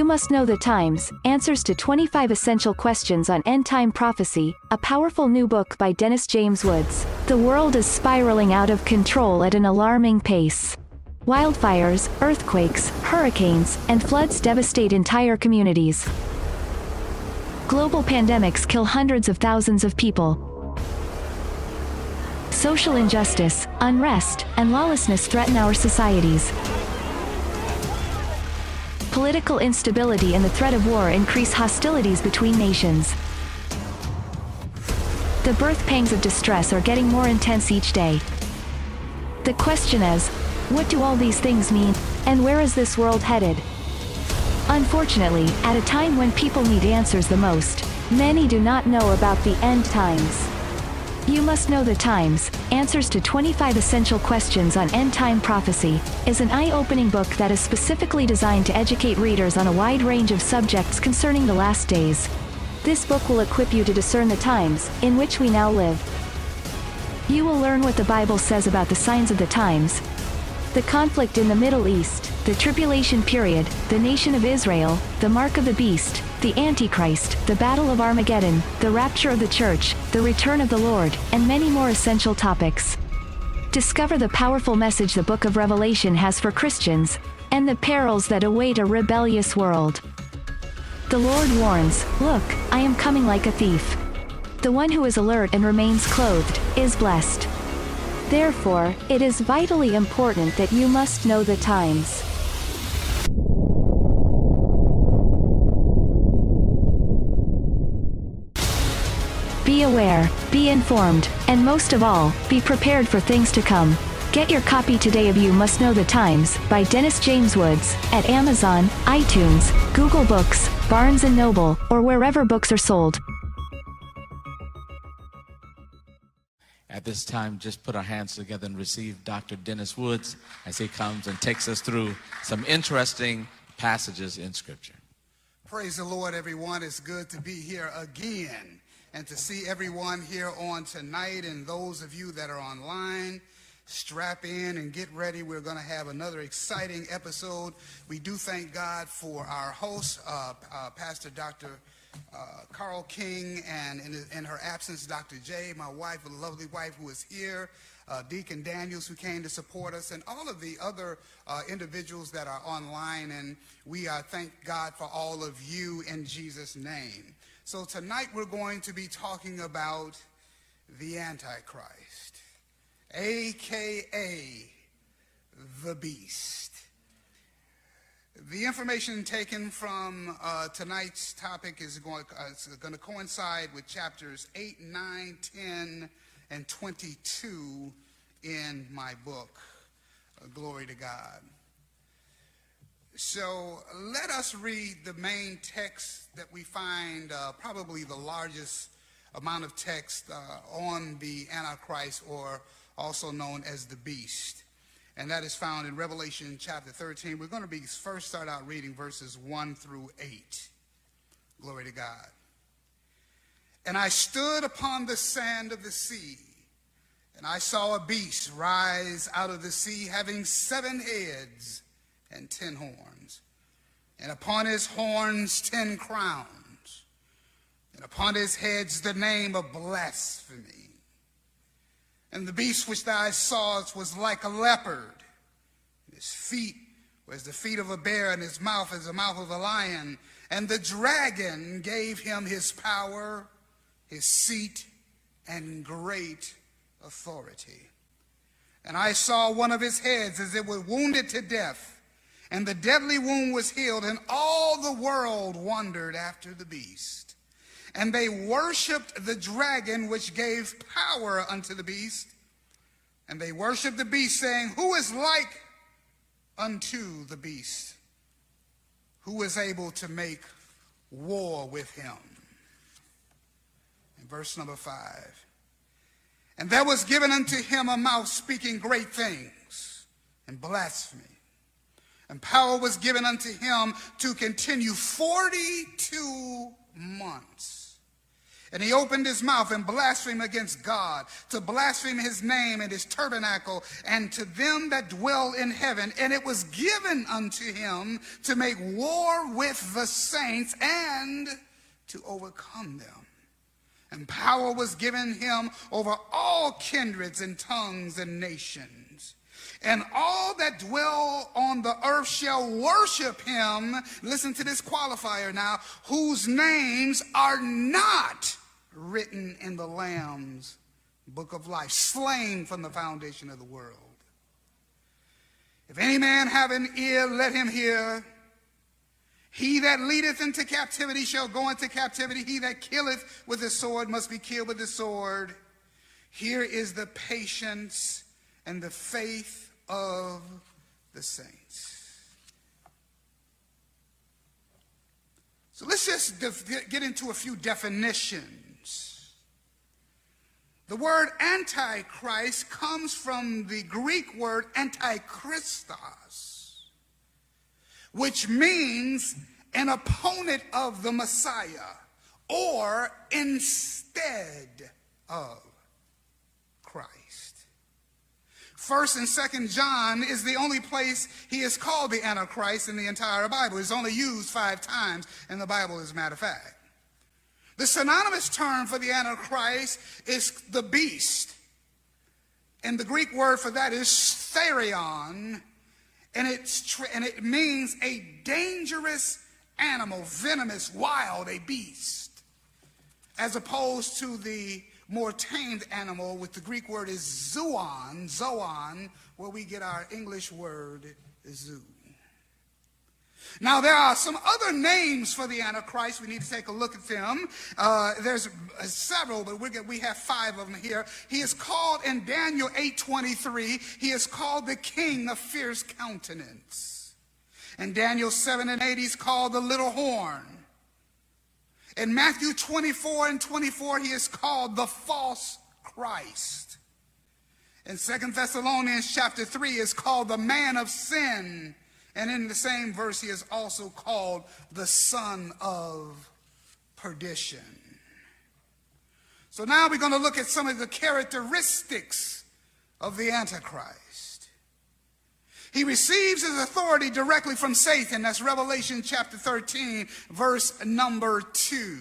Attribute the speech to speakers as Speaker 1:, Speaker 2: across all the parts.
Speaker 1: You Must Know the Times Answers to 25 Essential Questions on End Time Prophecy, a powerful new book by Dennis James Woods. The world is spiraling out of control at an alarming pace. Wildfires, earthquakes, hurricanes, and floods devastate entire communities. Global pandemics kill hundreds of thousands of people. Social injustice, unrest, and lawlessness threaten our societies. Political instability and the threat of war increase hostilities between nations. The birth pangs of distress are getting more intense each day. The question is, what do all these things mean, and where is this world headed? Unfortunately, at a time when people need answers the most, many do not know about the end times. You Must Know the Times Answers to 25 Essential Questions on End Time Prophecy is an eye opening book that is specifically designed to educate readers on a wide range of subjects concerning the last days. This book will equip you to discern the times in which we now live. You will learn what the Bible says about the signs of the times, the conflict in the Middle East, the tribulation period, the nation of Israel, the mark of the beast, the Antichrist, the Battle of Armageddon, the rapture of the church, the return of the Lord, and many more essential topics. Discover the powerful message the book of Revelation has for Christians, and the perils that await a rebellious world. The Lord warns, Look, I am coming like a thief. The one who is alert and remains clothed, is blessed. Therefore, it is vitally important that you must know the times. Be aware, be informed, and most of all, be prepared for things to come. Get your copy today of You Must Know the Times by Dennis James Woods at Amazon, iTunes, Google Books, Barnes & Noble, or wherever books are sold.
Speaker 2: At this time, just put our hands together and receive Dr. Dennis Woods as he comes and takes us through some interesting passages in Scripture.
Speaker 3: Praise the Lord, everyone. It's good to be here again and to see everyone here on tonight and those of you that are online strap in and get ready. We're going to have another exciting episode. We do thank God for our host, uh, uh, Pastor Dr. Uh, Carl King, and in, in, her absence, Dr. J, my wife, a lovely wife who is here, uh, Deacon Daniels, who came to support us, and all of the other uh, individuals that are online. And we uh, thank God for all of you in Jesus' name. So tonight we're going to be talking about the Antichrist, aka the beast. The information taken from uh, tonight's topic is going, uh, to coincide with chapters 8, 9, 10, and 22 in my book. Uh, glory to God. So let us read the main text that we find, uh, probably the largest amount of text uh, on the Antichrist, or also known as the beast. And that is found in Revelation chapter 13. We're going to be first start out reading verses 1 through 8. Glory to God. And I stood upon the sand of the sea, and I saw a beast rise out of the sea, having seven heads and ten horns, and upon his horns ten crowns, and upon his heads the name of blasphemy. And the beast which thou sawest was like a leopard, and his feet were as the feet of a bear, and his mouth as the mouth of a lion. And the dragon gave him his power, his seat, and great authority. And I saw one of his heads as it was wounded to death and the deadly wound was healed, and all the world wondered after the beast. And they worshiped the dragon which gave power unto the beast. And they worshiped the beast, saying, Who is like unto the beast? Who is able to make war with him? In verse number five. And there was given unto him a mouth speaking great things and blasphemy and power was given unto him to continue 42 months. And he opened his mouth and blasphemed against God, to blaspheme his name and his tabernacle, and to them that dwell in heaven. And it was given unto him to make war with the saints and to overcome them. And power was given him over all kindreds and tongues and nations. And all that dwell on the earth shall worship him. Listen to this qualifier now, whose names are not written in the Lamb's book of life, slain from the foundation of the world. If any man have an ear, let him hear. He that leadeth into captivity shall go into captivity. He that killeth with the sword must be killed with the sword. Here is the patience and the faith of the saints. So let's just get into a few definitions. The word antichrist comes from the Greek word antichristos which means an opponent of the Messiah or instead of Christ. First and second John is the only place he is called the Antichrist in the entire Bible. It's only used five times in the Bible, as a matter of fact. The synonymous term for the Antichrist is the beast. And the Greek word for that is therion, and, it's and it means a dangerous animal, venomous, wild, a beast, as opposed to the more tamed animal, with the Greek word is zoon, zoon, where we get our English word zoo. Now, there are some other names for the Antichrist. We need to take a look at them. Uh, there's uh, several, but we we have five of them here. He is called in Daniel 8.23, he is called the king of fierce countenance. In Daniel 7 and 8, he's called the little horn. In Matthew 24 and 24, he is called the false Christ. In Second Thessalonians chapter 3 is called the man of sin. And in the same verse, he is also called the son of perdition. So now we're going to look at some of the characteristics of the Antichrist. He receives his authority directly from Satan. That's Revelation chapter 13, verse number 2.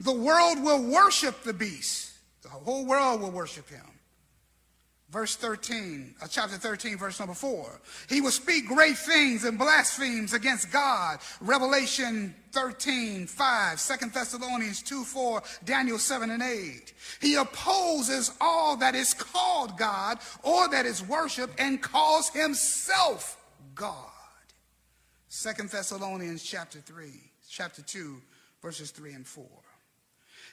Speaker 3: The world will worship the beast. The whole world will worship him verse 13, uh, chapter 13, verse number 4. He will speak great things and blasphemes against God. Revelation 13, 5, 2 Thessalonians 2, 4, Daniel 7 and 8. He opposes all that is called God or that is worshiped and calls himself God. 2 Thessalonians chapter 3, chapter 2, verses 3 and 4.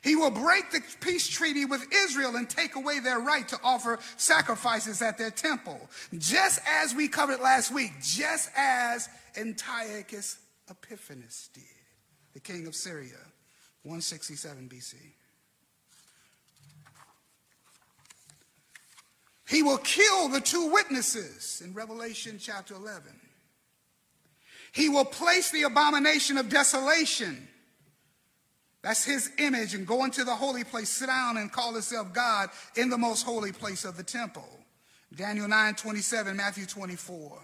Speaker 3: He will break the peace treaty with Israel and take away their right to offer sacrifices at their temple. Just as we covered last week, just as Antiochus Epiphanes did, the king of Syria, 167 BC. He will kill the two witnesses in Revelation chapter 11. He will place the abomination of desolation that's his image and go into the holy place, sit down and call himself God in the most holy place of the temple. Daniel 9, 27, Matthew 24.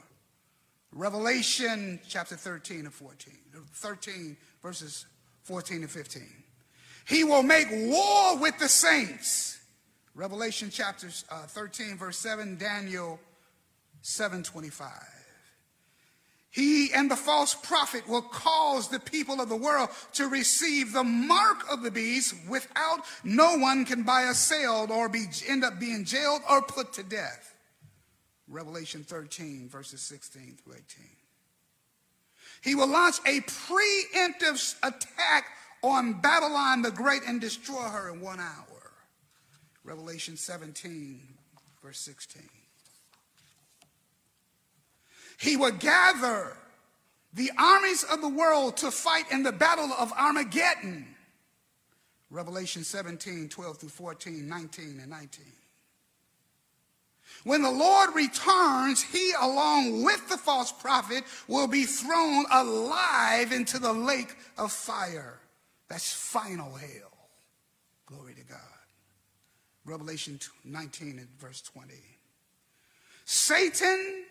Speaker 3: Revelation chapter 13 and 14. 13 verses 14 and 15. He will make war with the saints. Revelation chapter uh, 13 verse 7, Daniel 7, 25. He and the false prophet will cause the people of the world to receive the mark of the beast without no one can buy a sale or be, end up being jailed or put to death. Revelation 13, verses 16 through 18. He will launch a preemptive attack on Babylon the Great and destroy her in one hour. Revelation 17, verse 16. He would gather the armies of the world to fight in the battle of Armageddon. Revelation 17, 12 through 14, 19, and 19. When the Lord returns, he, along with the false prophet, will be thrown alive into the lake of fire. That's final hell. Glory to God. Revelation 19 and verse 20. Satan,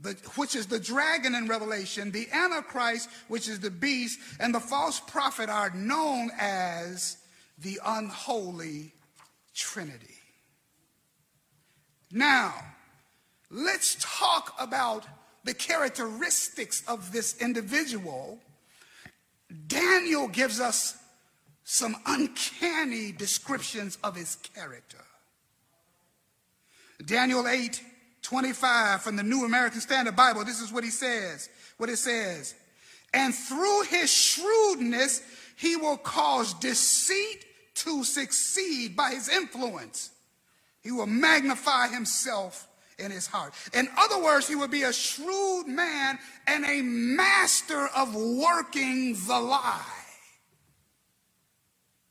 Speaker 3: the, which is the dragon in Revelation, the Antichrist, which is the beast, and the false prophet are known as the unholy trinity. Now, let's talk about the characteristics of this individual. Daniel gives us some uncanny descriptions of his character. Daniel 8 25 from the New American Standard Bible, this is what he says. What it says. And through his shrewdness, he will cause deceit to succeed by his influence. He will magnify himself in his heart. In other words, he will be a shrewd man and a master of working the lie.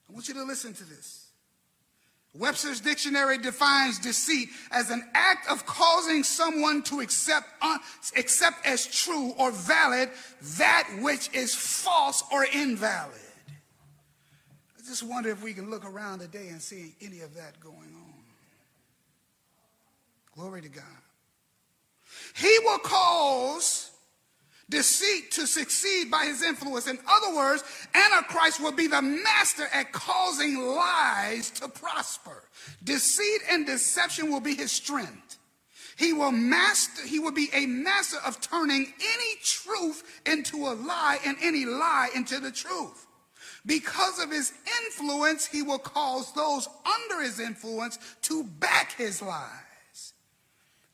Speaker 3: I want you to listen to this. Webster's dictionary defines deceit as an act of causing someone to accept, uh, accept as true or valid that which is false or invalid. I just wonder if we can look around today and see any of that going on. Glory to God. He will cause deceit to succeed by his influence. In other words, Antichrist will be the master at causing lies to prosper. Deceit and deception will be his strength. He will master, he will be a master of turning any truth into a lie and any lie into the truth. Because of his influence, he will cause those under his influence to back his lies.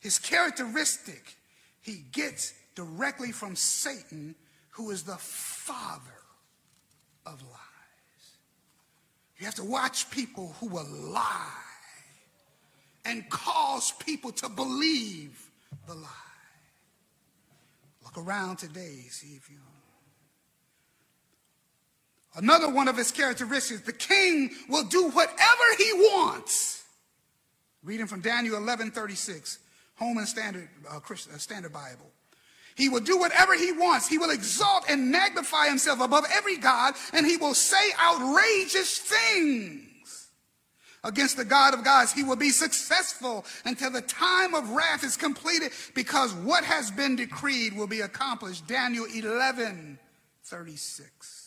Speaker 3: His characteristic, he gets directly from Satan, who is the father of lies. You have to watch people who will lie and cause people to believe the lie. Look around today, see if you. Another one of his characteristics the king will do whatever he wants. Reading from Daniel 11 36, Holman Standard, uh, uh, Standard Bible. He will do whatever he wants. He will exalt and magnify himself above every God, and he will say outrageous things against the God of gods. He will be successful until the time of wrath is completed, because what has been decreed will be accomplished. Daniel 11, 36.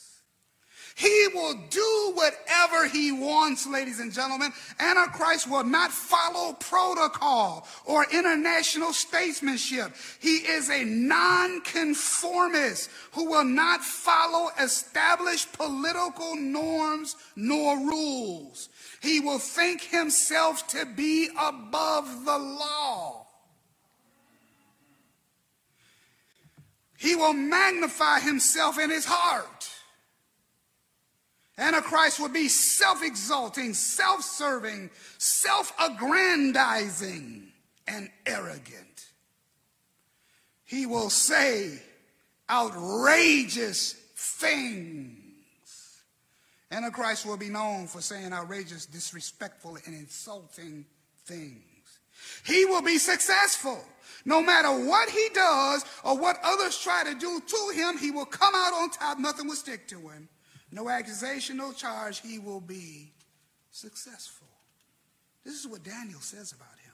Speaker 3: He will do whatever he wants, ladies and gentlemen. Antichrist will not follow protocol or international statesmanship. He is a nonconformist who will not follow established political norms nor rules. He will think himself to be above the law. He will magnify himself in his heart. Antichrist will be self exalting, self serving, self aggrandizing, and arrogant. He will say outrageous things. Antichrist will be known for saying outrageous, disrespectful, and insulting things. He will be successful. No matter what he does or what others try to do to him, he will come out on top. Nothing will stick to him. No accusation, no charge, he will be successful. This is what Daniel says about him.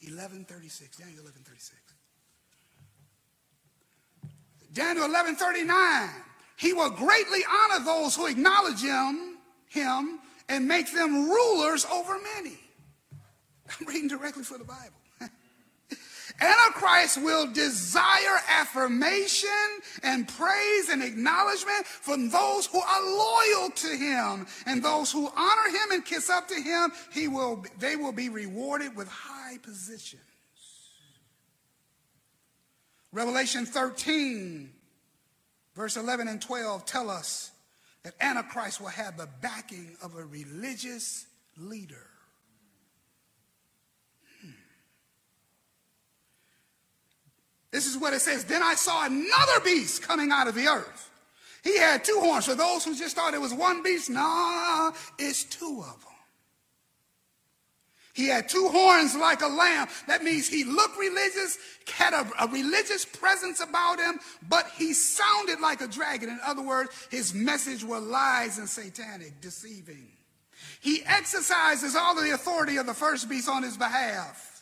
Speaker 3: 1136, Daniel 1136. Daniel 1139, he will greatly honor those who acknowledge him, him and make them rulers over many. I'm reading directly from the Bible. Antichrist will desire affirmation and praise and acknowledgement from those who are loyal to him and those who honor him and kiss up to him. He will, they will be rewarded with high positions. Revelation 13, verse 11 and 12 tell us that Antichrist will have the backing of a religious leader. This is what it says. Then I saw another beast coming out of the earth. He had two horns. For those who just thought it was one beast, nah, it's two of them. He had two horns like a lamb. That means he looked religious, had a, a, religious presence about him, but he sounded like a dragon. In other words, his message were lies and satanic, deceiving. He exercises all the authority of the first beast on his behalf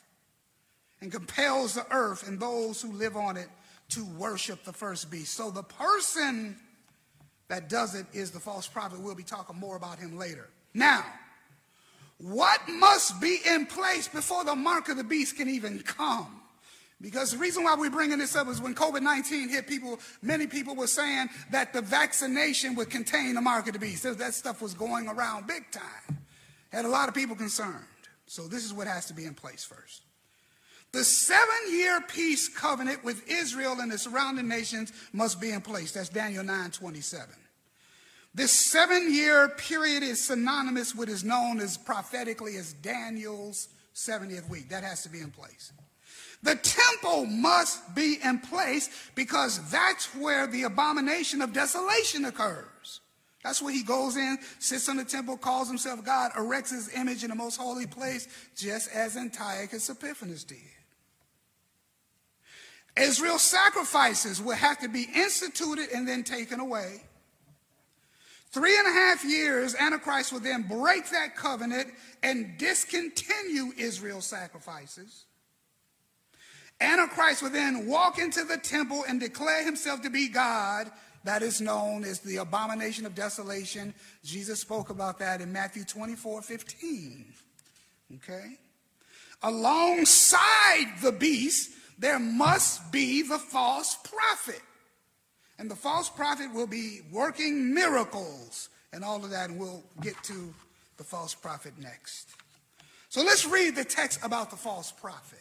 Speaker 3: and compels the earth and those who live on it to worship the first beast. So the person that does it is the false prophet. We'll be talking more about him later. Now, what must be in place before the mark of the beast can even come? Because the reason why we're bringing this up is when COVID 19 hit people, many people were saying that the vaccination would contain the mark of the beast. That stuff was going around big time. Had a lot of people concerned. So this is what has to be in place first. The seven year peace covenant with Israel and the surrounding nations must be in place. That's Daniel 9 27. This seven year period is synonymous with is known as prophetically as Daniel's 70th week. That has to be in place. The temple must be in place because that's where the abomination of desolation occurs. That's where he goes in, sits on the temple, calls himself God, erects his image in the most holy place, just as Antiochus Epiphanes did. Israel's sacrifices will have to be instituted and then taken away. Three and a half years, Antichrist will then break that covenant and discontinue Israel's sacrifices. Antichrist will then walk into the temple and declare himself to be God. That is known as the abomination of desolation. Jesus spoke about that in Matthew 24 15. Okay? Alongside the beast, there must be the false prophet. And the false prophet will be working miracles and all of that, and we'll get to the false prophet next. So let's read the text about the false prophet.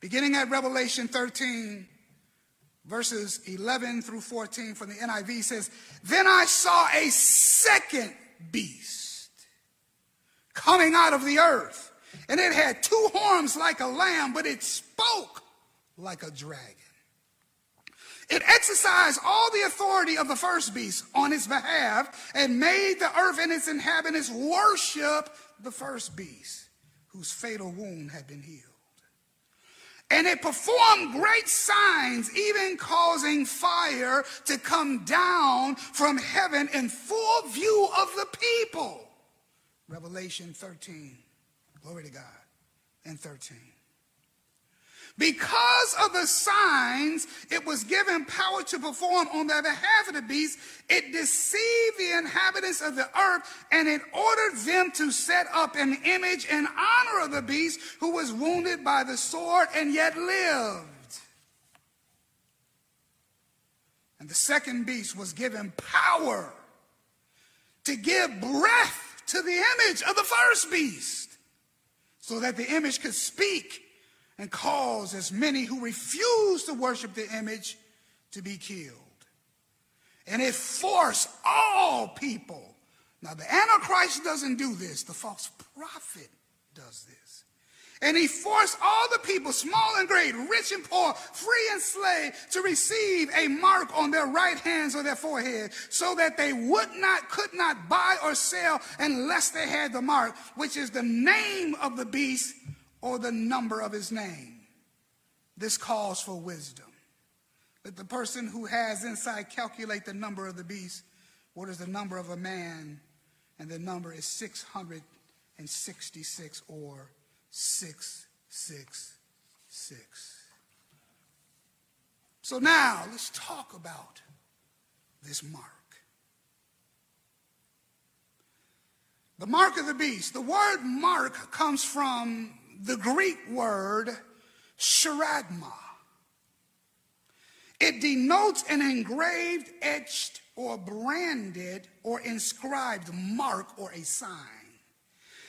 Speaker 3: Beginning at Revelation 13, verses 11 through 14 from the NIV says, Then I saw a second beast coming out of the earth, and it had two horns like a lamb, but it spoke like a dragon. It exercised all the authority of the first beast on its behalf and made the earth and its inhabitants worship the first beast whose fatal wound had been healed. And it performed great signs, even causing fire to come down from heaven in full view of the people. Revelation 13. Glory to God. And 13. Because of the signs it was given power to perform on the behalf of the beast, it deceived the inhabitants of the earth and it ordered them to set up an image in honor of the beast who was wounded by the sword and yet lived. And the second beast was given power to give breath to the image of the first beast so that the image could speak and cause as many who refuse to worship the image to be killed. And it forced all people. Now, the Antichrist doesn't do this, the false prophet does this. And he forced all the people, small and great, rich and poor, free and slave, to receive a mark on their right hands or their forehead, so that they would not, could not buy or sell unless they had the mark, which is the name of the beast or the number of his name. This calls for wisdom. Let the person who has insight calculate the number of the beast. What is the number of a man? And the number is 666 or 666. So now let's talk about this mark. The mark of the beast. The word mark comes from the Greek word charagma. It denotes an engraved, etched, or branded or inscribed mark or a sign.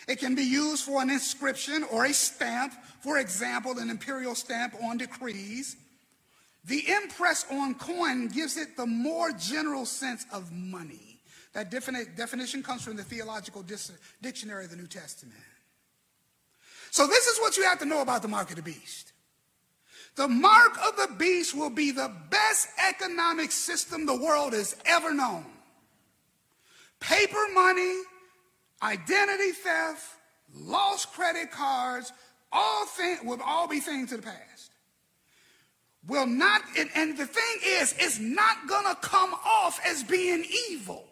Speaker 3: It can be used for an inscription or a stamp, for example, an imperial stamp on decrees. The impress on coin gives it the more general sense of money. That definite definition comes from the Theological Dictionary of the New Testament. So this is what you have to know about the mark of the beast. The mark of the beast will be the best economic system the world has ever known. Paper money, identity theft, lost credit cards, all things will all be things of the past. Will not, and, and the thing is, it's not gonna come off as being evil.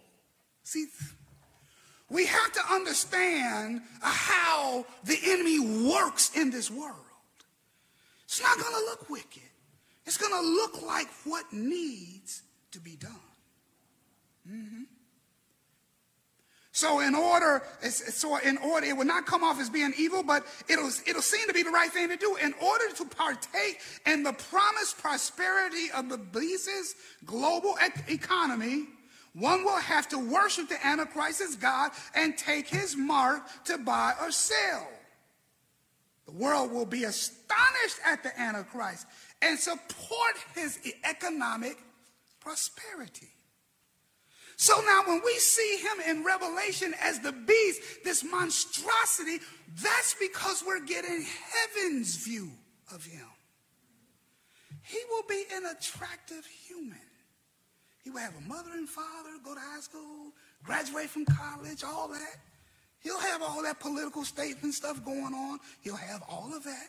Speaker 3: See, we have to understand how the enemy works in this world. It's not to look wicked. It's to look like what needs to be done. Mm-hmm. So in order, so in order, it will not come off as being evil, but it'll it'll seem to be the right thing to do. In order to partake in the promised prosperity of the beast's global economy, one will have to worship the Antichrist as God and take his mark to buy or sell. The world will be astonished at the Antichrist and support his economic prosperity. So now, when we see him in Revelation as the beast, this monstrosity, that's because we're getting heaven's view of him. He will be an attractive human. He will have a mother and father, go to high school, graduate from college, all that. He'll have all that political statement stuff going on. He'll have all of that.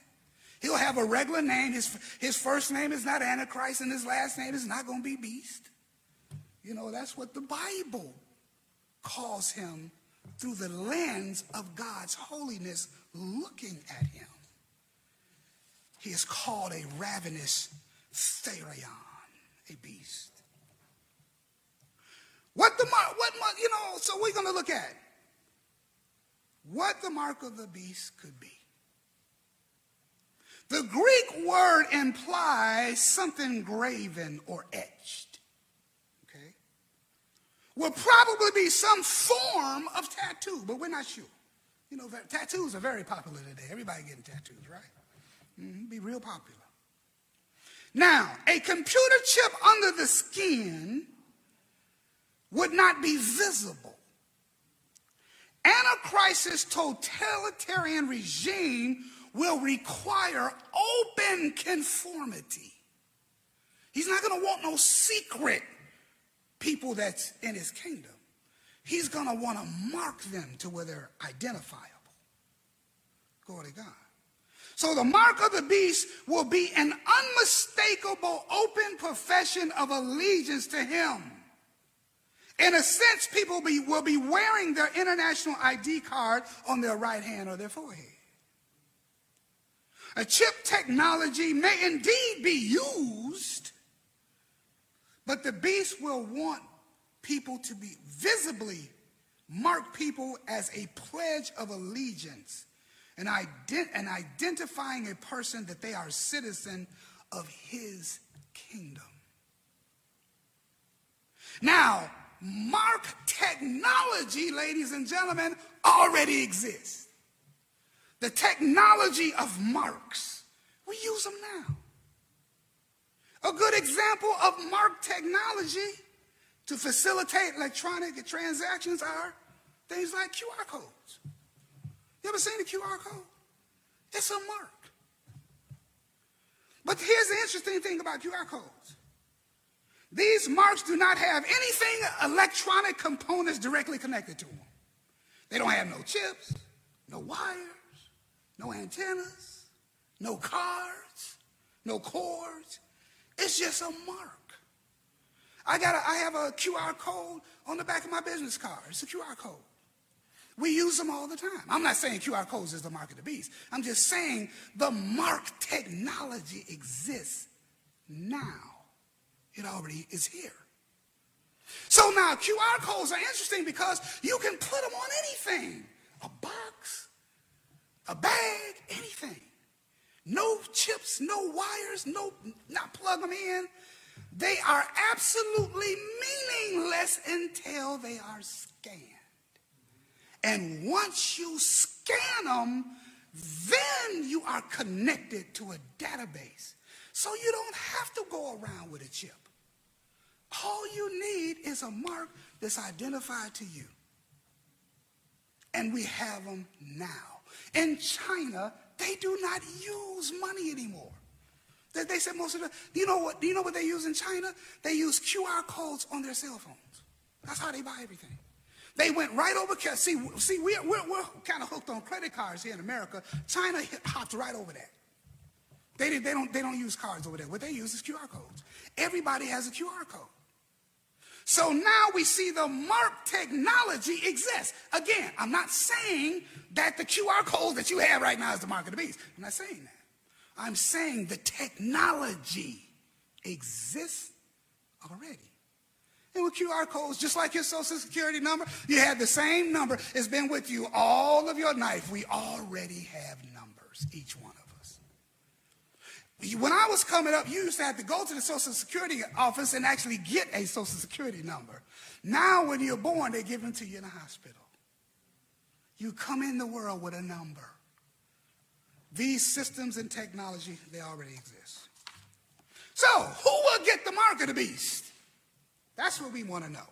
Speaker 3: He'll have a regular name. His, his first name is not Antichrist, and his last name is not going to be Beast. You know, that's what the Bible calls him through the lens of God's holiness looking at him. He is called a ravenous therion, a beast. What the mark, what mark, you know, so we're going to look at what the mark of the beast could be. The Greek word implies something graven or etched. Will probably be some form of tattoo, but we're not sure. You know, tattoos are very popular today. Everybody getting tattoos, right? Mm-hmm, be real popular. Now, a computer chip under the skin would not be visible. Antichrist's totalitarian regime will require open conformity. He's not going to want no secret people that's in his kingdom. He's going to want to mark them to where they're identifiable. Glory to God. So the mark of the beast will be an unmistakable open profession of allegiance to him. In a sense, people be, will be wearing their international ID card on their right hand or their forehead. A chip technology may indeed be used, but the beast will want people to be visibly mark people as a pledge of allegiance and, ident- and identifying a person that they are a citizen of his kingdom. Now, mark technology, ladies and gentlemen, already exists. The technology of marks, we use them now. A good example of mark technology to facilitate electronic transactions are things like QR codes. You ever seen a QR code? It's a mark. But here's the interesting thing about QR codes these marks do not have anything electronic components directly connected to them. They don't have no chips, no wires, no antennas, no cards, no cords. It's just a mark. I got a, I have a QR code on the back of my business card. It's a QR code. We use them all the time. I'm not saying QR codes is the mark of the beast. I'm just saying the mark technology exists now. It already is here. So now QR codes are interesting because you can put them on anything a box, a bag, anything. No chips, no wires, no, not plug them in. They are absolutely meaningless until they are scanned. And once you scan them, then you are connected to a database. So you don't have to go around with a chip. All you need is a mark that's identified to you. And we have them now. In China, they do not use money anymore. They, they said most of the, you know what, do you know what they use in China? They use QR codes on their cell phones. That's how they buy everything. They went right over. See, see, we're, we're, we're kind of hooked on credit cards here in America. China hopped right over that. They, they, don't, they don't use cards over there. What they use is QR codes. Everybody has a QR code. So now we see the mark technology exists. Again, I'm not saying that the QR code that you have right now is the mark of the beast. I'm not saying that. I'm saying the technology exists already. And with QR codes, just like your social security number, you have the same number. It's been with you all of your life. We already have numbers, each one. When I was coming up, you used to have to go to the Social Security office and actually get a Social Security number. Now, when you're born, they give them to you in a hospital. You come in the world with a number. These systems and technology, they already exist. So, who will get the mark of the beast? That's what we want to know.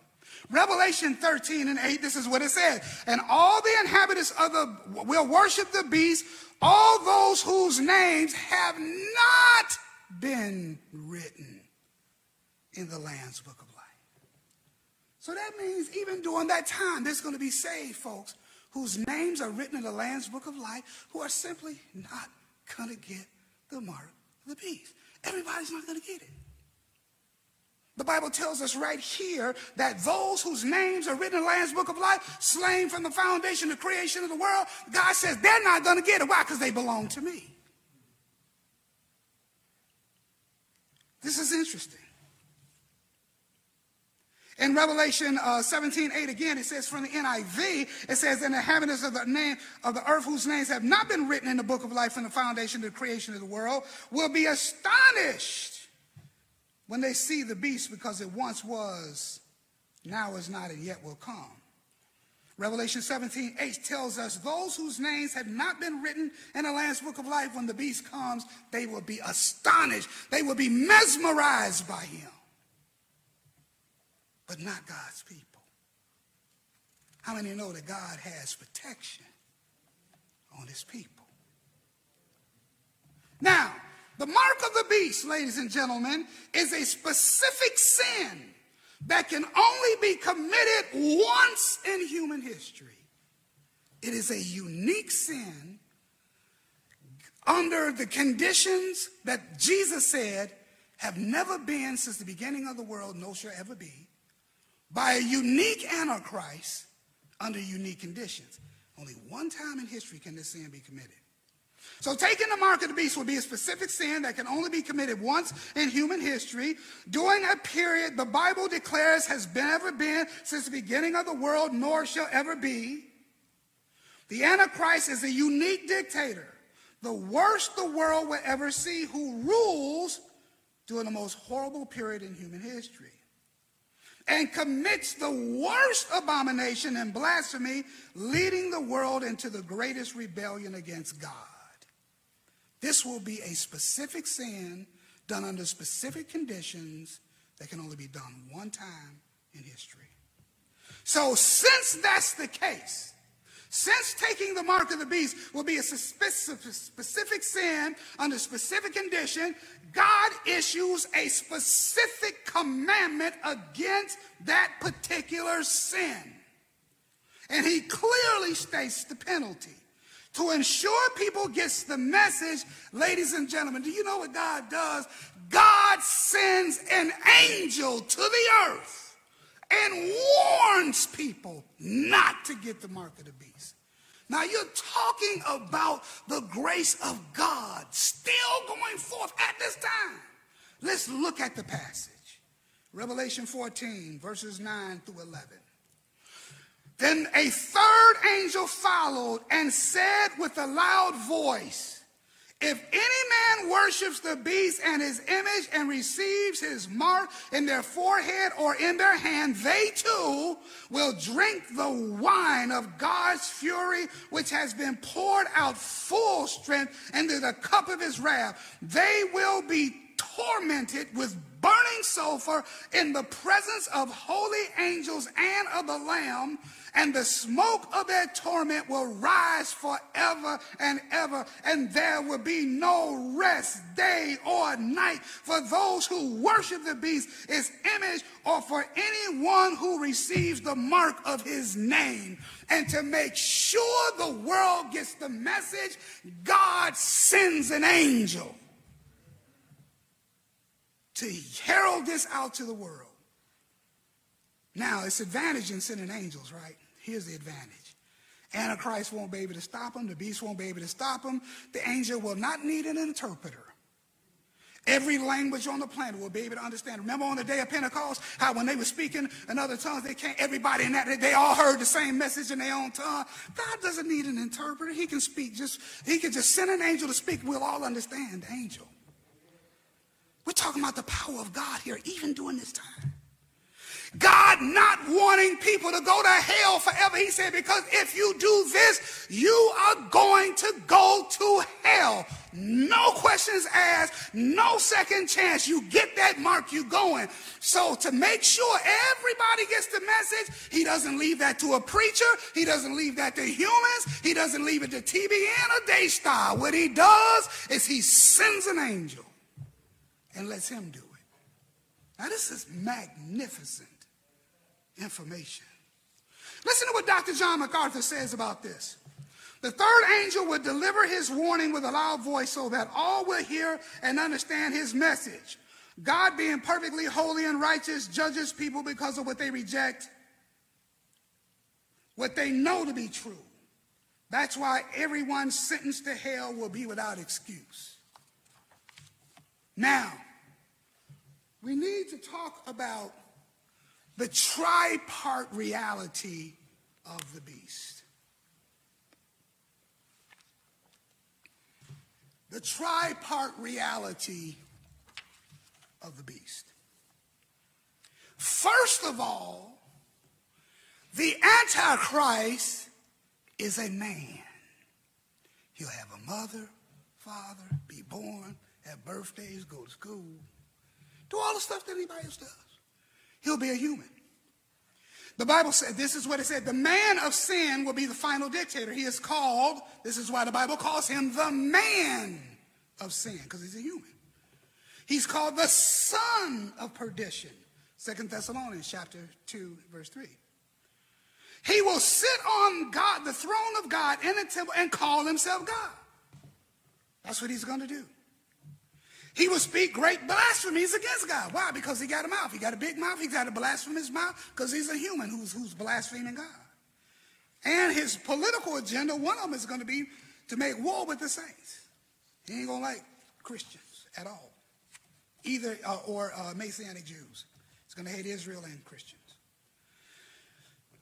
Speaker 3: Revelation 13 and 8, this is what it says. And all the inhabitants of the will worship the beast, all those whose names have not been written in the Lamb's book of life. So that means even during that time, there's going to be saved folks whose names are written in the Lamb's book of life who are simply not going to get the mark of the beast. Everybody's not going to get it. The Bible tells us right here that those whose names are written in the Lamb's Book of Life, slain from the foundation, the creation of the world, God says they're not going to get it. Why? Because they belong to me. This is interesting. In Revelation uh, 17, 8 again, it says from the NIV, it says, "In the inhabitants of the name of the earth whose names have not been written in the book of life from the foundation of the creation of the world will be astonished when they see the beast because it once was, now is not, and yet will come. Revelation 17, 8 tells us those whose names have not been written in the Lamb's book of life, when the beast comes, they will be astonished. They will be mesmerized by him. But not God's people. How many know that God has protection on his people? Now, the mark of the beast, ladies and gentlemen, is a specific sin that can only be committed once in human history. It is a unique sin under the conditions that Jesus said have never been since the beginning of the world, no shall ever be, by a unique Antichrist under unique conditions. Only one time in history can this sin be committed. So taking the mark of the beast would be a specific sin that can only be committed once in human history during a period the Bible declares has never been since the beginning of the world, nor shall ever be. The Antichrist is a unique dictator, the worst the world will ever see, who rules during the most horrible period in human history and commits the worst abomination and blasphemy, leading the world into the greatest rebellion against God. This will be a specific sin done under specific conditions that can only be done one time in history. So, since that's the case, since taking the mark of the beast will be a specific sin under specific condition, God issues a specific commandment against that particular sin. And he clearly states the penalty to ensure people gets the message, ladies and gentlemen, do you know what God does? God sends an angel to the earth and warns people not to get the mark of the beast. Now you're talking about the grace of God still going forth at this time. Let's look at the passage. Revelation 14, verses 9 through 11. Then a third angel followed and said with a loud voice, If any man worships the beast and his image and receives his mark in their forehead or in their hand, they too will drink the wine of God's fury, which has been poured out full strength into the cup of his wrath. They will be tormented with burning sulfur in the presence of holy angels and of the Lamb, and the smoke of their torment will rise forever and ever, and there will be no rest, day or night, for those who worship the beast, his image, or for anyone who receives the mark of his name. And to make sure the world gets the message, God sends an angel to herald this out to the world. Now, it's advantage in sending angels, right? Here's the advantage. Antichrist won't be able to stop him. The beast won't be able to stop him. The angel will not need an interpreter. Every language on the planet will be able to understand. Remember on the day of Pentecost, how when they were speaking in other tongues, they can't, everybody in that, they all heard the same message in their own tongue. God doesn't need an interpreter. He can speak just, he can just send an angel to speak. We'll all understand angel. We're talking about the power of God here, even during this time. God not wanting people to go to hell forever. He said, because if you do this, you are going to go to hell. No questions asked, no second chance. You get that mark, you going. So to make sure everybody gets the message, he doesn't leave that to a preacher. He doesn't leave that to humans. He doesn't leave it to TBN or Daystar. What he does is he sends an angel and lets him do it. Now this is magnificent information. Listen to what Dr. John MacArthur says about this. The third angel would deliver his warning with a loud voice so that all will hear and understand his message. God, being perfectly holy and righteous, judges people because of what they reject, what they know to be true. That's why everyone sentenced to hell will be without excuse. Now, we need to talk about the tripart reality of the beast. The tripart reality of the beast. First of all, the Antichrist is a man. He'll have a mother, father, be born, have birthdays, go to school, do all the stuff that anybody else does. He'll be a human. The Bible said, this is what it said, the man of sin will be the final dictator. He is called, this is why the Bible calls him the man of sin, because he's a human. He's called the son of perdition. Second Thessalonians chapter 2, verse 3. He will sit on God, the throne of God in the temple and call himself God. That's what he's going to do. He will speak great blasphemies against God. Why? Because he got a mouth. He got a big mouth. He got a blasphemous mouth because he's a human who's, who's blaspheming God. And his political agenda, one of them is going to be to make war with the saints. He ain't going to like Christians at all, either uh, or uh, Messianic Jews. He's going to hate Israel and Christians.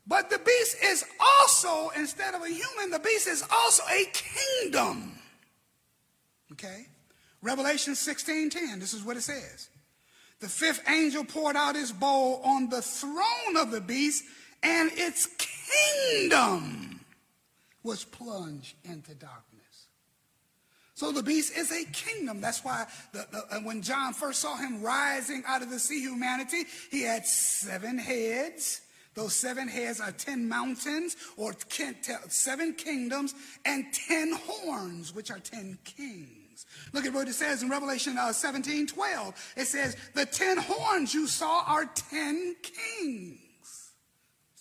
Speaker 3: But the beast is also, instead of a human, the beast is also a kingdom. Okay? Revelation 16:10, this is what it says. The fifth angel poured out his bowl on the throne of the beast, and its kingdom was plunged into darkness. So the beast is a kingdom. That's why the, the, uh, when John first saw him rising out of the sea, humanity, he had seven heads. Those seven heads are ten mountains or seven kingdoms and ten horns, which are ten kings. Look at what it says in Revelation uh, 17 12. It says, The ten horns you saw are ten kings.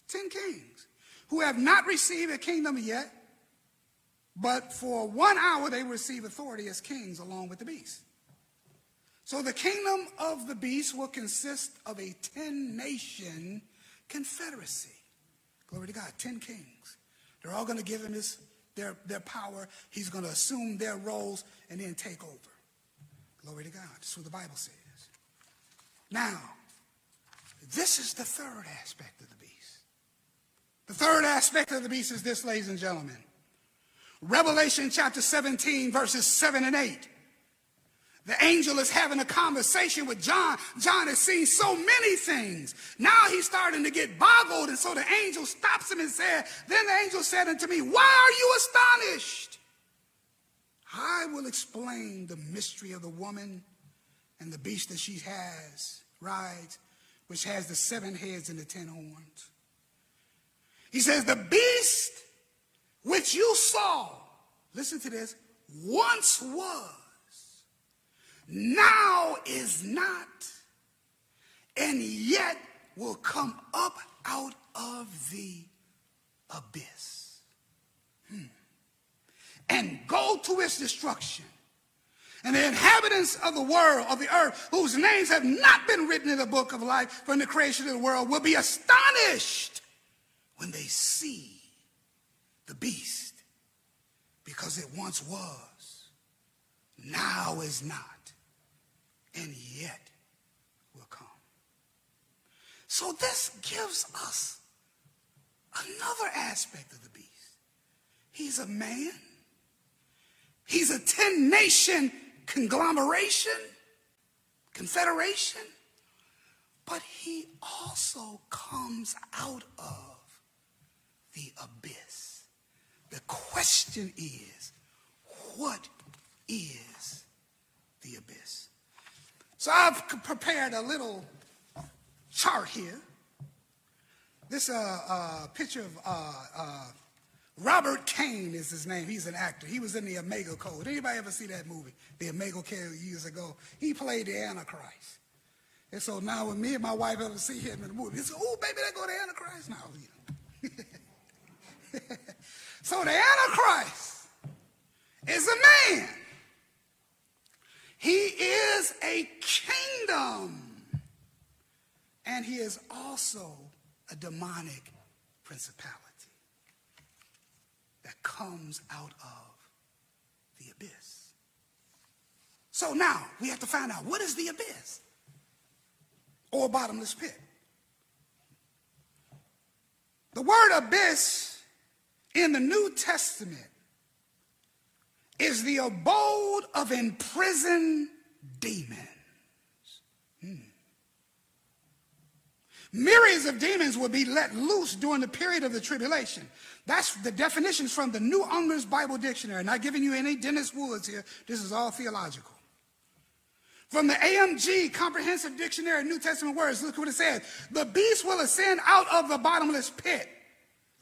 Speaker 3: Ten kings who have not received a kingdom yet, but for one hour they receive authority as kings along with the beast. So the kingdom of the beast will consist of a 10 nation confederacy. Glory to God, 10 kings. They're all going to give him his their, their power. He's going to assume their roles and then take over. Glory to God. That's what the Bible says. Now, this is the third aspect of the beast. The third aspect of the beast is this, ladies and gentlemen. Revelation chapter 17, verses 7 and 8. The angel is having a conversation with John. John has seen so many things. Now he's starting to get boggled. And so the angel stops him and said, Then the angel said unto me, Why are you astonished? I will explain the mystery of the woman and the beast that she has rides, which has the seven heads and the ten horns. He says, The beast which you saw, listen to this, once was, now is not, and yet will come up out of the abyss. And go to its destruction. And the inhabitants of the world, of the earth, whose names have not been written in the book of life from the creation of the world, will be astonished when they see the beast, because it once was, now is not, and yet will come. So this gives us another aspect of the beast. He's a man. He's a 10 nation conglomeration, confederation, but he also comes out of the abyss. The question is, what is the abyss? So I've prepared a little chart here. This uh, uh, picture of uh, uh, Robert Kane is his name. He's an actor. He was in the Omega Code. Anybody ever see that movie, the Omega Code, years ago? He played the Antichrist. And so now when me and my wife ever see him in the movie, it's, oh, baby, they go to the Antichrist now. You know. so the Antichrist is a man. He is a kingdom. And he is also a demonic principality comes out of the abyss. So now we have to find out what is the abyss or bottomless pit. The word abyss in the New Testament is the abode of imprisoned demons. Myriads of demons will be let loose during the period of the tribulation. That's the definitions from the New Unger's Bible Dictionary. Not giving you any Dennis Woods here. This is all theological. From the AMG Comprehensive Dictionary of New Testament Words, look what it says. The beast will ascend out of the bottomless pit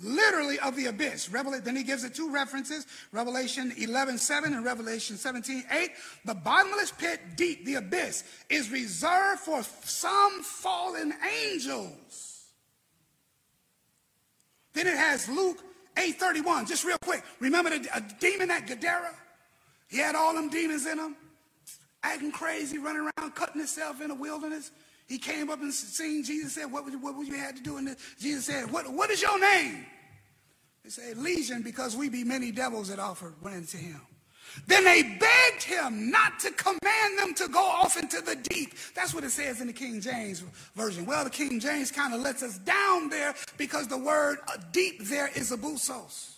Speaker 3: literally of the abyss. Revelation, then he gives it two references, Revelation 11, 7 and Revelation 17, 8. The bottomless pit, deep, the abyss, is reserved for some fallen angels. Then it has Luke 8:31. Just real quick. Remember the a demon at Gadara? He had all them demons in him, acting crazy, running around, cutting himself in the wilderness. He came up and seen Jesus said, what would, you, what would you have to do this? Jesus said, what, what is your name? They said, Legion, because we be many devils that offered went to him. Then they begged him not to command them to go off into the deep. That's what it says in the King James Version. Well, the King James kind of lets us down there because the word uh, deep there is abusos.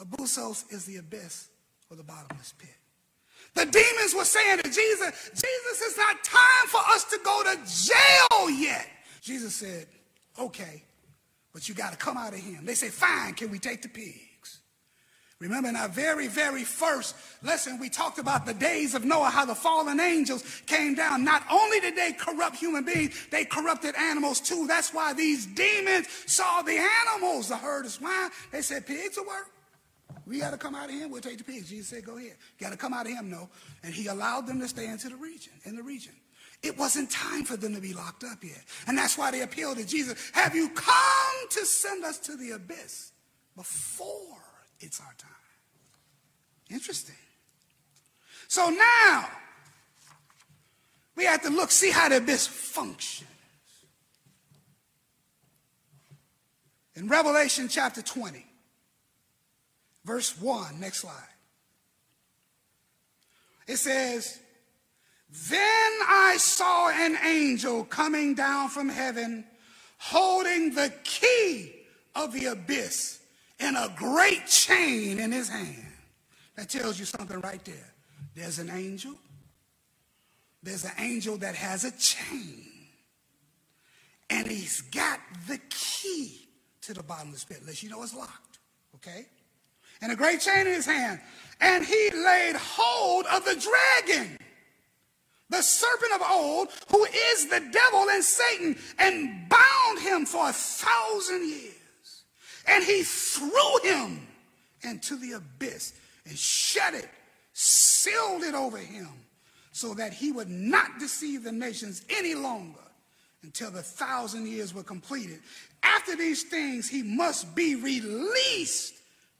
Speaker 3: Abusos is the abyss or the bottomless pit. The demons were saying to Jesus, Jesus, it's not time for us to go to jail yet. Jesus said, okay, but you got to come out of him. They say, fine, can we take the pigs? Remember in our very, very first lesson, we talked about the days of Noah, how the fallen angels came down. Not only did they corrupt human beings, they corrupted animals too. That's why these demons saw the animals, the herd of swine. They said, pigs will work. We got to come out of him. We'll take the pigs. Jesus said, go ahead. Got to come out of him, no. And he allowed them to stay into the region, in the region. It wasn't time for them to be locked up yet. And that's why they appealed to Jesus. Have you come to send us to the abyss before it's our time? Interesting. So now we have to look, see how the abyss functions. In Revelation chapter 20, Verse 1, next slide. It says, Then I saw an angel coming down from heaven holding the key of the abyss and a great chain in his hand. That tells you something right there. There's an angel. There's an angel that has a chain. And he's got the key to the bottomless pit. Let you know it's locked. Okay? And a great chain in his hand. And he laid hold of the dragon, the serpent of old, who is the devil and Satan, and bound him for a thousand years. And he threw him into the abyss and shut it, sealed it over him, so that he would not deceive the nations any longer until the thousand years were completed. After these things, he must be released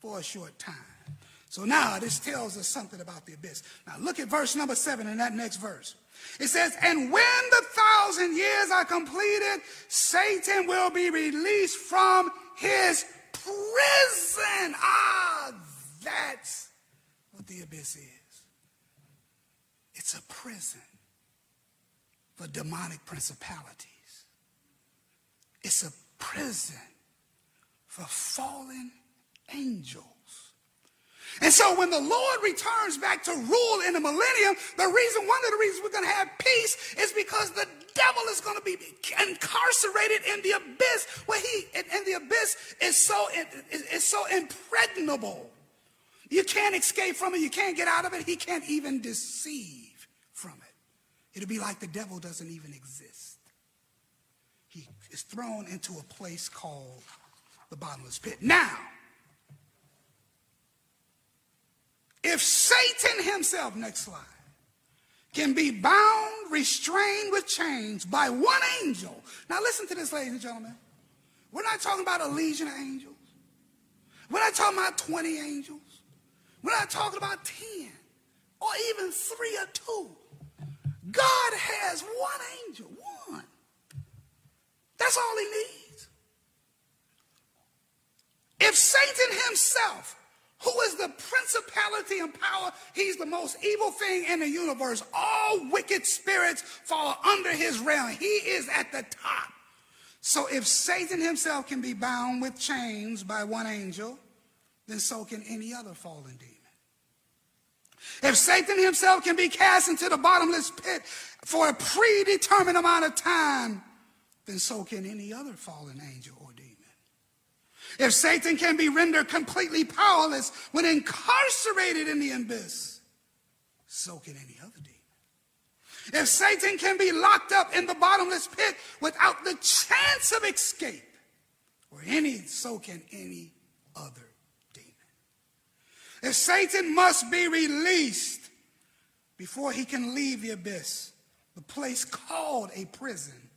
Speaker 3: for a short time. So now this tells us something about the abyss. Now look at verse number seven in that next verse. It says, And when the thousand years are completed, Satan will be released from his prison. Ah, that's what the abyss is. It's a prison for demonic principalities. It's a prison for fallen angels. And so when the Lord returns back to rule in the millennium, the reason, one of the reasons we're going to have peace is because the devil is going to be incarcerated in the abyss where he, and the abyss is so, is so impregnable. You can't escape from it. You can't get out of it. He can't even deceive from it. It'll be like the devil doesn't even exist. He is thrown into a place called the bottomless pit. Now, If Satan himself, next slide, can be bound, restrained with chains by one angel. Now listen to this, ladies and gentlemen. We're not talking about a legion of angels. We're not talking about 20 angels. We're not talking about 10 or even three or two. God has one angel, one. That's all he needs. If Satan himself who is the principality and power. He's the most evil thing in the universe. All wicked spirits fall under his realm. He is at the top. So if Satan himself can be bound with chains by one angel, then so can any other fallen demon. If Satan himself can be cast into the bottomless pit for a predetermined amount of time, then so can any other fallen angel if Satan can be rendered completely powerless when incarcerated in the abyss, so can any other demon. If Satan can be locked up in the bottomless pit without the chance of escape, or any, so can any other demon. If Satan must be released before he can leave the abyss, the place called a prison,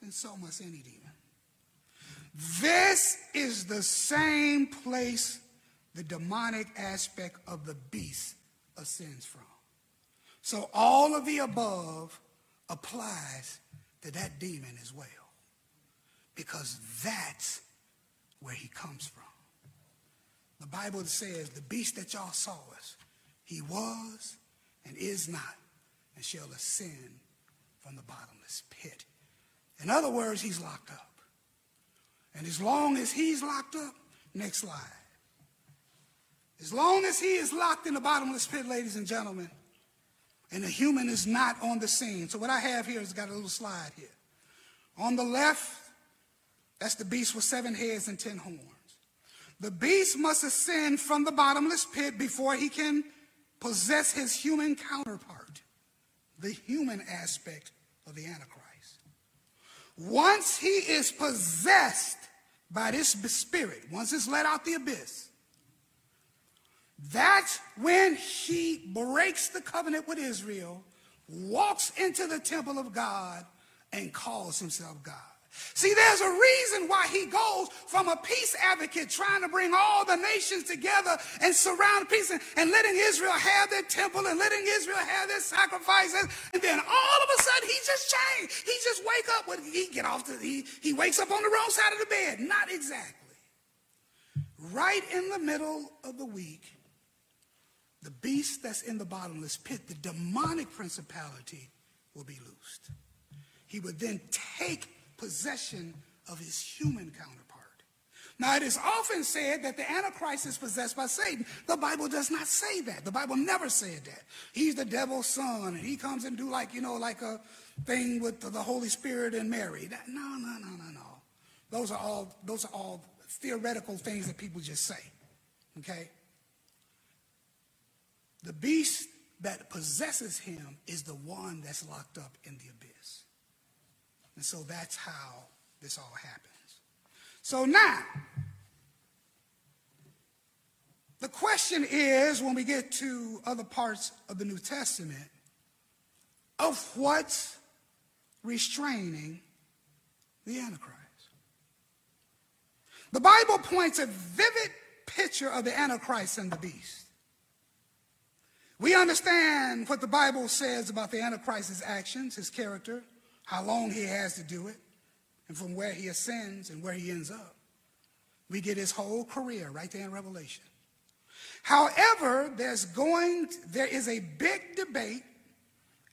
Speaker 3: then so must any demon. This is the same place the demonic aspect of the beast ascends from. So all of the above applies to that demon as well. Because that's where he comes from. The Bible says the beast that y'all saw us, he was and is not and shall ascend from the bottomless pit. In other words, he's locked up. And as long as he's locked up, next slide. As long as he is locked in the bottomless pit, ladies and gentlemen, and the human is not on the scene. So what I have here is got a little slide here. On the left, that's the beast with seven heads and ten horns. The beast must ascend from the bottomless pit before he can possess his human counterpart, the human aspect of the Antichrist. Once he is possessed by this spirit, once it's let out the abyss, that's when he breaks the covenant with Israel, walks into the temple of God, and calls himself God. See, there's a reason why he goes from a peace advocate trying to bring all the nations together and surround peace and, and letting Israel have their temple and letting Israel have their sacrifices. And then all of a sudden he just changed. He just wake up when he get off the, he, he wakes up on the wrong side of the bed. Not exactly. Right in the middle of the week, the beast that's in the bottomless pit, the demonic principality, will be loosed. He would then take possession of his human counterpart. Now, it is often said that the Antichrist is possessed by Satan. The Bible does not say that. The Bible never said that. He's the devil's son, and he comes and do like, you know, like a thing with the Holy Spirit and Mary. That, no, no, no, no, no. Those are all, those are all theoretical things that people just say. Okay? The beast that possesses him is the one that's locked up in the abyss. And so that's how this all happens. So now, the question is when we get to other parts of the New Testament, of what's restraining the Antichrist. The Bible points a vivid picture of the Antichrist and the beast. We understand what the Bible says about the Antichrist's actions, his character, how long he has to do it, and from where he ascends and where he ends up. We get his whole career right there in Revelation. However, there's going, there is a big debate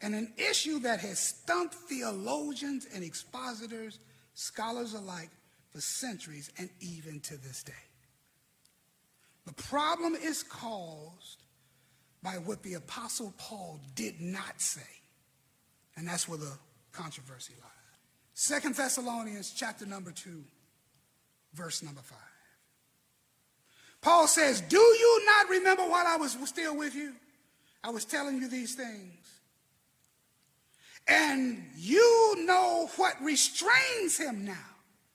Speaker 3: and an issue that has stumped theologians and expositors, scholars alike, for centuries and even to this day. The problem is caused by what the Apostle Paul did not say. And that's where the controversy lies. Second Thessalonians chapter number 2, verse number 5. Paul says, Do you not remember while I was still with you? I was telling you these things. And you know what restrains him now.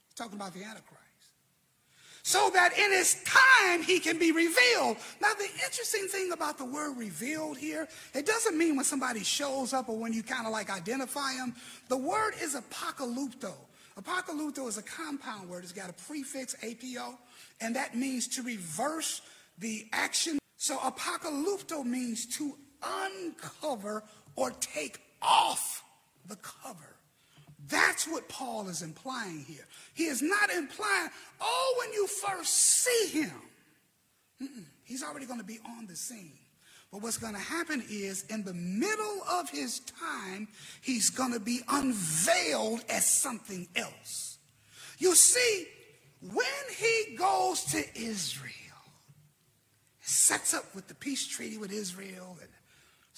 Speaker 3: He's talking about the Antichrist so that in his time he can be revealed. Now, the interesting thing about the word revealed here, it doesn't mean when somebody shows up or when you kind of like identify him. The word is apocalypto. Apocalypto is a compound word. It's got a prefix, apo, and that means to reverse the action. So apocalypto means to uncover or take off the cover. That's what Paul is implying here. He is not implying, oh, when you first see him. Mm-mm. He's already going to be on the scene. But what's going to happen is, in the middle of his time, he's going to be unveiled as something else. You see, when he goes to Israel, sets up with the peace treaty with Israel and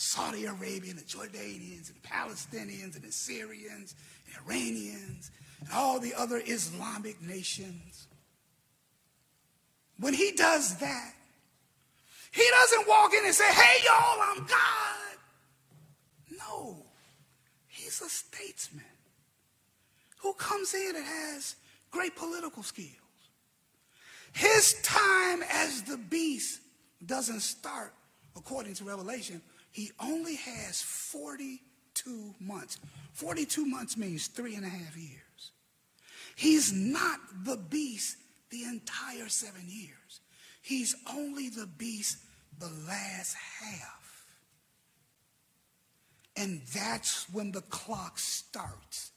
Speaker 3: Saudi Arabia and the Jordanians and the Palestinians and the Syrians and Iranians and all the other Islamic nations. When he does that, he doesn't walk in and say, hey, y'all, I'm God. No, he's a statesman who comes in and has great political skills. His time as the beast doesn't start, according to Revelation, he only has 42 months. 42 months means three and a half years. He's not the beast the entire seven years. He's only the beast the last half. And that's when the clock starts.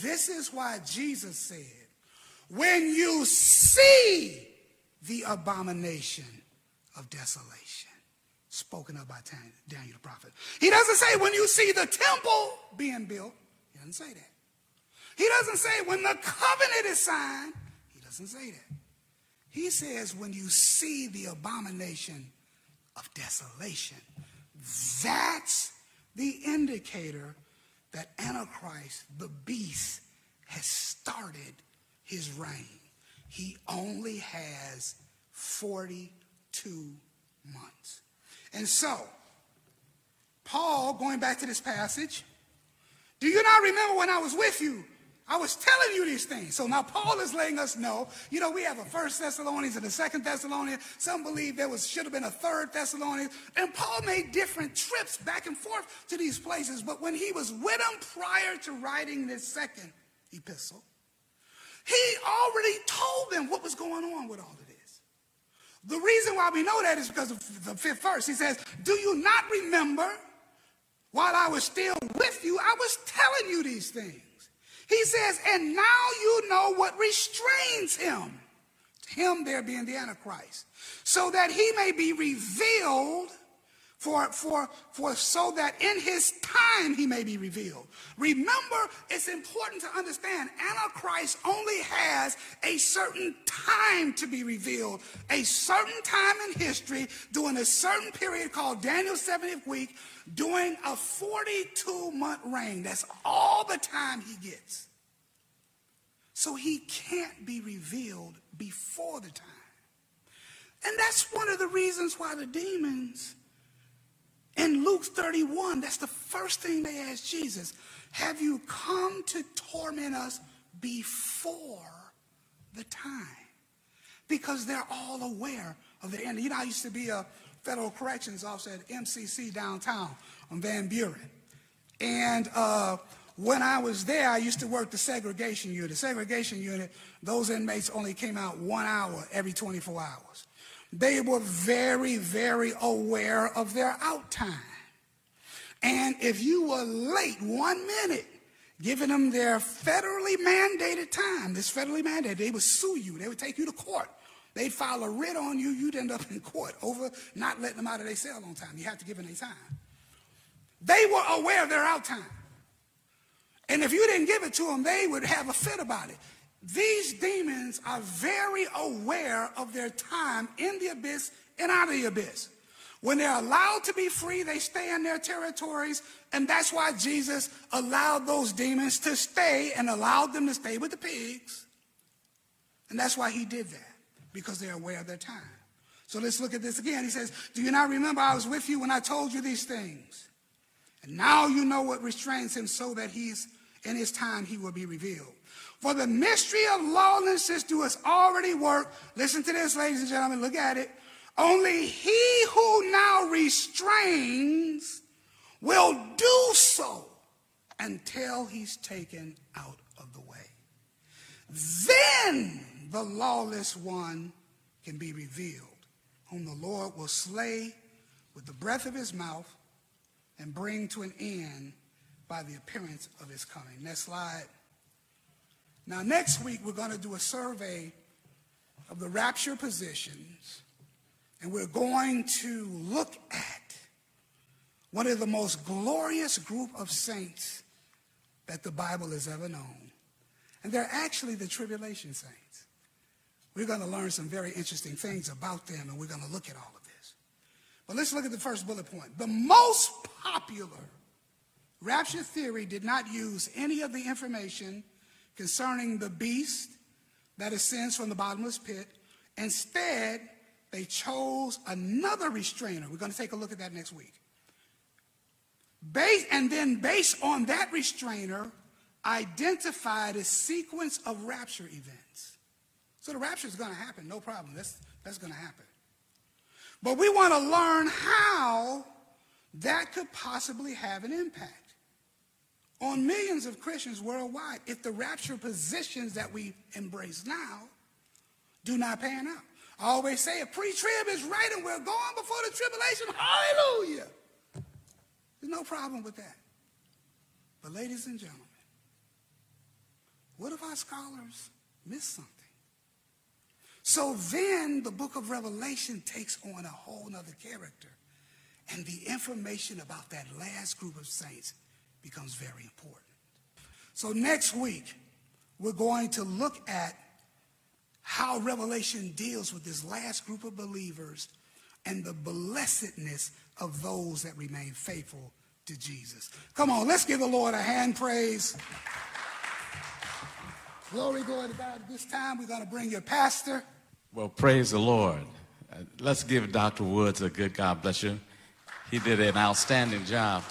Speaker 3: This is why Jesus said, when you see the abomination of desolation spoken of by Daniel the prophet. He doesn't say when you see the temple being built. He doesn't say that. He doesn't say when the covenant is signed. He doesn't say that. He says when you see the abomination of desolation. That's the indicator that Antichrist, the beast, has started his reign. He only has 42 months. And so, Paul, going back to this passage, do you not remember when I was with you? I was telling you these things. So now Paul is letting us know, you know, we have a first Thessalonians and a second Thessalonians. Some believe there was should have been a third Thessalonians. And Paul made different trips back and forth to these places. But when he was with them prior to writing this second epistle, he already told them what was going on with all of the reason why we know that is because of the fifth verse. He says, Do you not remember while I was still with you, I was telling you these things? He says, And now you know what restrains him. Him there being the Antichrist. So that he may be revealed for, for, for so that in his time he may be revealed. Remember, it's important to understand Antichrist only has a certain time to be revealed, a certain time in history during a certain period called Daniel's 70th week, during a 42 month reign. That's all the time he gets. So he can't be revealed before the time. And that's one of the reasons why the demons In Luke 31, that's the first thing they asked Jesus. Have you come to torment us before the time? Because they're all aware of the end. You know, I used to be a federal corrections officer at MCC downtown on Van Buren. And uh, when I was there, I used to work the segregation unit. Segregation unit, those inmates only came out one hour every 24 hours. They were very, very aware of their out time. And if you were late one minute, giving them their federally mandated time, this federally mandated, they would sue you. They would take you to court. They'd file a writ on you. You'd end up in court over not letting them out of their cell on time. You have to give them their time. They were aware of their out time. And if you didn't give it to them, they would have a fit about it. These demons are very aware of their time in the abyss and out of the abyss. When they're allowed to be free, they stay in their territories. And that's why Jesus allowed those demons to stay and allowed them to stay with the pigs. And that's why he did that, because they're aware of their time. So let's look at this again. He says, Do you not remember I was with you when I told you these things? And now you know what restrains him so that he's in his time he will be revealed. For the mystery of lawlessness doeth already work. Listen to this, ladies and gentlemen, look at it. Only he who now restrains will do so until he's taken out of the way. Then the lawless one can be revealed, whom the Lord will slay with the breath of his mouth and bring to an end by the appearance of his coming. Next slide. Now, next week, we're going to do a survey of the rapture positions, and we're going to look at one of the most glorious group of saints that the Bible has ever known. And they're actually the tribulation saints. We're going to learn some very interesting things about them, and we're going to look at all of this. But let's look at the first bullet point. The most popular rapture theory did not use any of the information concerning the beast that ascends from the bottomless pit. Instead, they chose another restrainer. We're going to take a look at that next week. Base, and then, based on that restrainer, identified a sequence of rapture events. So the rapture is going to happen, no problem. That's, that's going to happen. But we want to learn how that could possibly have an impact on millions of Christians worldwide if the rapture positions that we embrace now do not pan out. I always say a pre-trib is right and we're going before the tribulation. Hallelujah. There's no problem with that. But ladies and gentlemen, what if our scholars miss something? So then the book of Revelation takes on a whole nother character. And the information about that last group of saints becomes very important. So next week, we're going to look at how Revelation deals with this last group of believers and the blessedness of those that remain faithful to Jesus. Come on, let's give the Lord a hand praise. Glory, glory to God. This time, we're going to bring your pastor.
Speaker 2: Well, praise the Lord. Uh, let's give Dr. Woods a good God bless you. He did an outstanding job.